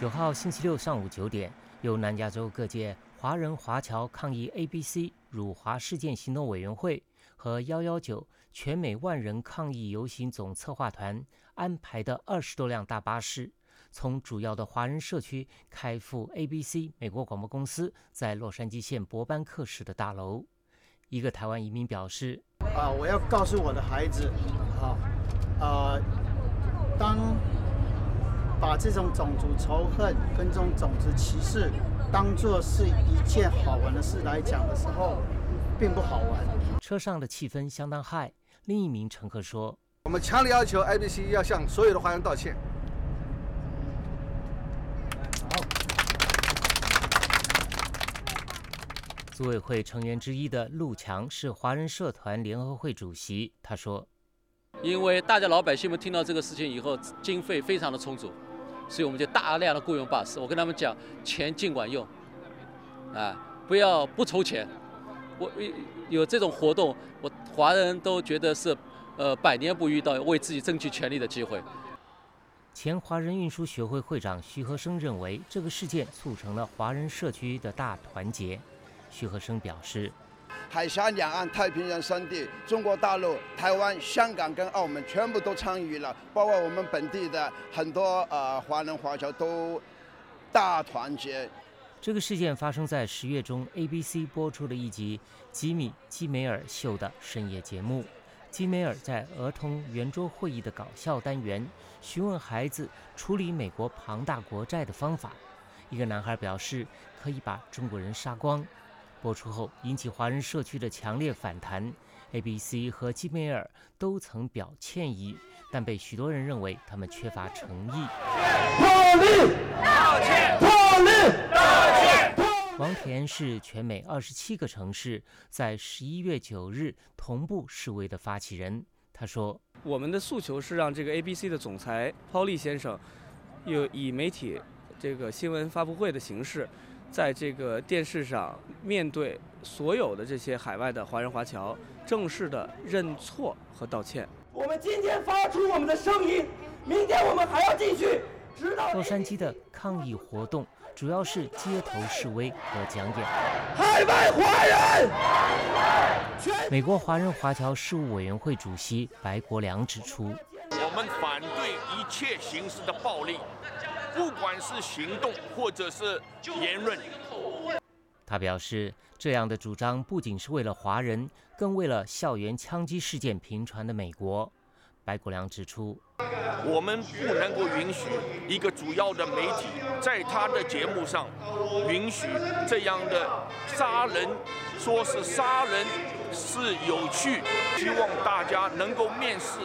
九号星期六上午九点，由南加州各界华人华侨抗议 ABC 辱华事件行动委员会和幺幺九全美万人抗议游行总策划团安排的二十多辆大巴士，从主要的华人社区开赴 ABC 美国广播公司在洛杉矶县伯班克市的大楼。一个台湾移民表示：“啊，我要告诉我的孩子，啊，呃，当。”把这种种族仇恨跟这种种族歧视当做是一件好玩的事来讲的时候，并不好玩。车上的气氛相当嗨。另一名乘客说：“我们强烈要求 ABC 要向所有的华人道歉。”组委会成员之一的陆强是华人社团联合会主席，他说：“因为大家老百姓们听到这个事情以后，经费非常的充足。”所以我们就大量的雇佣巴士，我跟他们讲，钱尽管用，啊，不要不筹钱。我有这种活动，我华人都觉得是，呃，百年不遇到为自己争取权利的机会。前华人运输学会会长徐和生认为，这个事件促成了华人社区的大团结。徐和生表示。海峡两岸、太平洋三地、中国大陆、台湾、香港跟澳门全部都参与了，包括我们本地的很多呃华人华侨都大团结。这个事件发生在十月中，ABC 播出的一集《吉米·基梅尔秀》的深夜节目。基梅尔在儿童圆桌会议的搞笑单元询问孩子处理美国庞大国债的方法。一个男孩表示可以把中国人杀光。播出后引起华人社区的强烈反弹，ABC 和基梅尔都曾表歉意，但被许多人认为他们缺乏诚意。破例道歉，破例道歉。王田是全美二十七个城市在十一月九日同步示威的发起人。他说：“我们的诉求是让这个 ABC 的总裁抛利先生，又以媒体这个新闻发布会的形式。”在这个电视上，面对所有的这些海外的华人华侨，正式的认错和道歉。我们今天发出我们的声音，明天我们还要继续。直到洛杉矶的抗议活动主要是街头示威和讲演。海外华人，美国华人华侨事务委员会主席白国良指出，我们反对一切形式的暴力。不管是行动或者是言论，他表示，这样的主张不仅是为了华人，更为了校园枪击事件频传的美国。白国良指出，我们不能够允许一个主要的媒体在他的节目上允许这样的杀人，说是杀人是有趣，希望大家能够面试。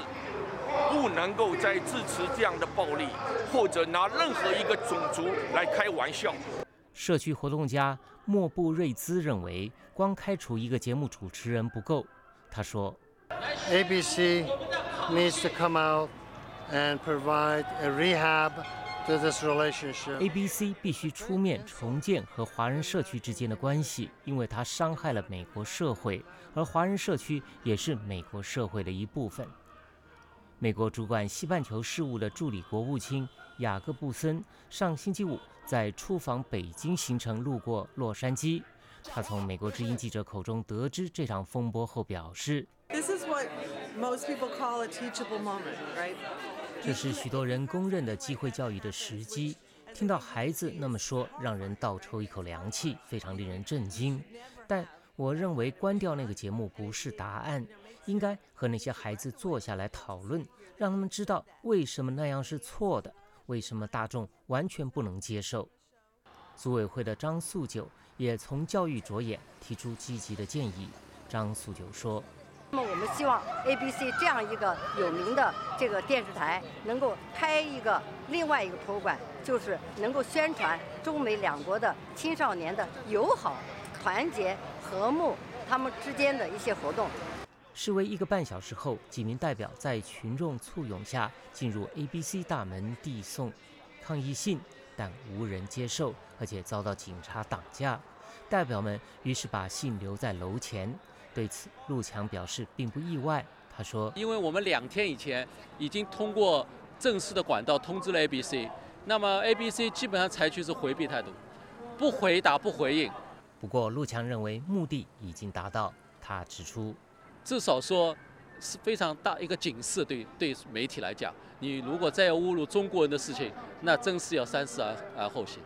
不能够再支持这样的暴力，或者拿任何一个种族来开玩笑。社区活动家莫布瑞兹认为，光开除一个节目主持人不够。他说：“ABC needs to come out and provide a rehab to this relationship. ABC 必须出面重建和华人社区之间的关系，因为它伤害了美国社会，而华人社区也是美国社会的一部分。”美国主管西半球事务的助理国务卿雅各布森上星期五在出访北京行程路过洛杉矶。他从美国之音记者口中得知这场风波后表示：“这是许多人公认的机会教育的时机。听到孩子那么说，让人倒抽一口凉气，非常令人震惊。但我认为关掉那个节目不是答案。”应该和那些孩子坐下来讨论，让他们知道为什么那样是错的，为什么大众完全不能接受。组委会的张素九也从教育着眼，提出积极的建议。张素九说：“那么我们希望 ABC 这样一个有名的这个电视台，能够开一个另外一个博物馆，就是能够宣传中美两国的青少年的友好、团结、和睦，他们之间的一些活动。”示威一个半小时后，几名代表在群众簇拥下进入 ABC 大门递送抗议信，但无人接受，而且遭到警察挡架。代表们于是把信留在楼前。对此，陆强表示并不意外。他说：“因为我们两天以前已经通过正式的管道通知了 ABC，那么 ABC 基本上采取是回避态度，不回答不回应。不过陆强认为目的已经达到。他指出，至少说是非常大一个警示，对对媒体来讲，你如果再要侮辱中国人的事情，那真是要三思而而后行。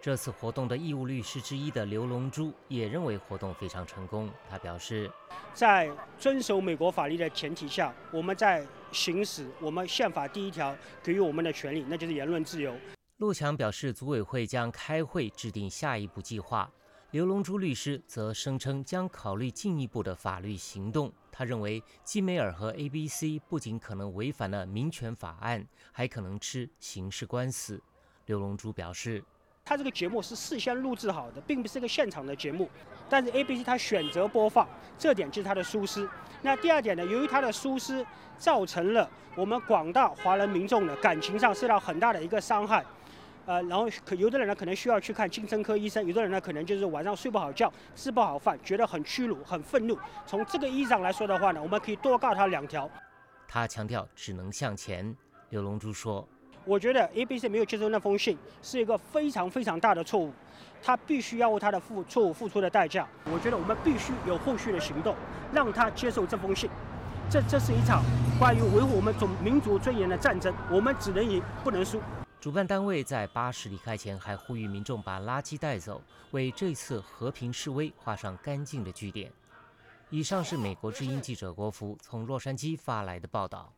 这次活动的义务律师之一的刘龙珠也认为活动非常成功。他表示，在遵守美国法律的前提下，我们在行使我们宪法第一条给予我们的权利，那就是言论自由。陆强表示，组委会将开会制定下一步计划。刘龙珠律师则声称将考虑进一步的法律行动。他认为，基梅尔和 ABC 不仅可能违反了民权法案，还可能吃刑事官司。刘龙珠表示。他这个节目是事先录制好的，并不是一个现场的节目。但是 ABC 他选择播放，这点就是他的疏失。那第二点呢？由于他的疏失，造成了我们广大华人民众的感情上受到很大的一个伤害。呃，然后可有的人呢可能需要去看精神科医生，有的人呢可能就是晚上睡不好觉，吃不好饭，觉得很屈辱、很愤怒。从这个意义上来说的话呢，我们可以多告他两条。他强调只能向前。刘龙珠说。我觉得 ABC 没有接收那封信是一个非常非常大的错误，他必须要为他的付错误付出的代价。我觉得我们必须有后续的行动，让他接受这封信。这这是一场关于维护我们种民族尊严的战争，我们只能赢不能输。主办单位在巴士离开前还呼吁民众把垃圾带走，为这次和平示威画上干净的句点。以上是美国之音记者国福从洛杉矶发来的报道。